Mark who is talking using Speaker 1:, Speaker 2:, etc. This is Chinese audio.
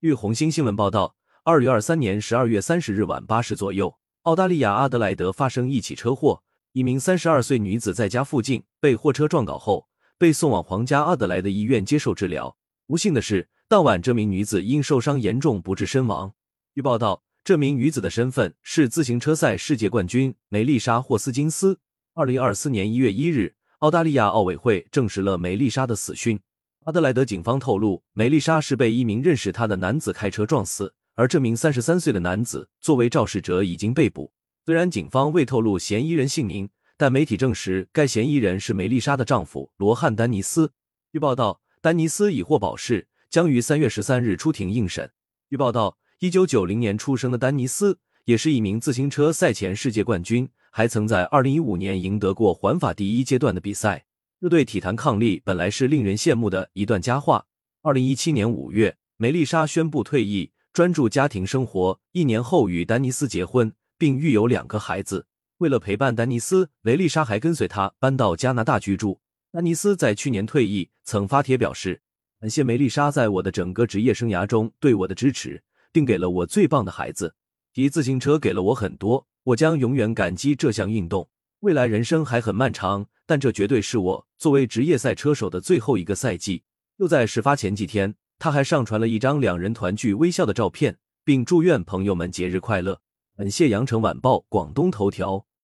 Speaker 1: 据红星新闻报道，二月二三年十二月三十日晚八时左右，澳大利亚阿德莱德发生一起车祸，一名三十二岁女子在家附近被货车撞倒后，被送往皇家阿德莱德医院接受治疗。不幸的是，当晚这名女子因受伤严重不治身亡。据报道，这名女子的身份是自行车赛世界冠军梅丽莎·霍斯金斯。二零二四年一月一日，澳大利亚奥委会证实了梅丽莎的死讯。阿德莱德警方透露，梅丽莎是被一名认识她的男子开车撞死，而这名三十三岁的男子作为肇事者已经被捕。虽然警方未透露嫌疑人姓名，但媒体证实该嫌疑人是梅丽莎的丈夫罗汉·丹尼斯。据报道，丹尼斯已获保释，将于三月十三日出庭应审。据报道，一九九零年出生的丹尼斯也是一名自行车赛前世界冠军。还曾在二零一五年赢得过环法第一阶段的比赛，这对体坛伉俪本来是令人羡慕的一段佳话。二零一七年五月，梅丽莎宣布退役，专注家庭生活。一年后与丹尼斯结婚，并育有两个孩子。为了陪伴丹尼斯，梅丽莎还跟随他搬到加拿大居住。丹尼斯在去年退役，曾发帖表示：“感谢梅丽莎在我的整个职业生涯中对我的支持，并给了我最棒的孩子。骑自行车给了我很多。”我将永远感激这项运动。未来人生还很漫长，但这绝对是我作为职业赛车手的最后一个赛季。就在事发前几天，他还上传了一张两人团聚微笑的照片，并祝愿朋友们节日快乐。感谢羊城晚报广东头条。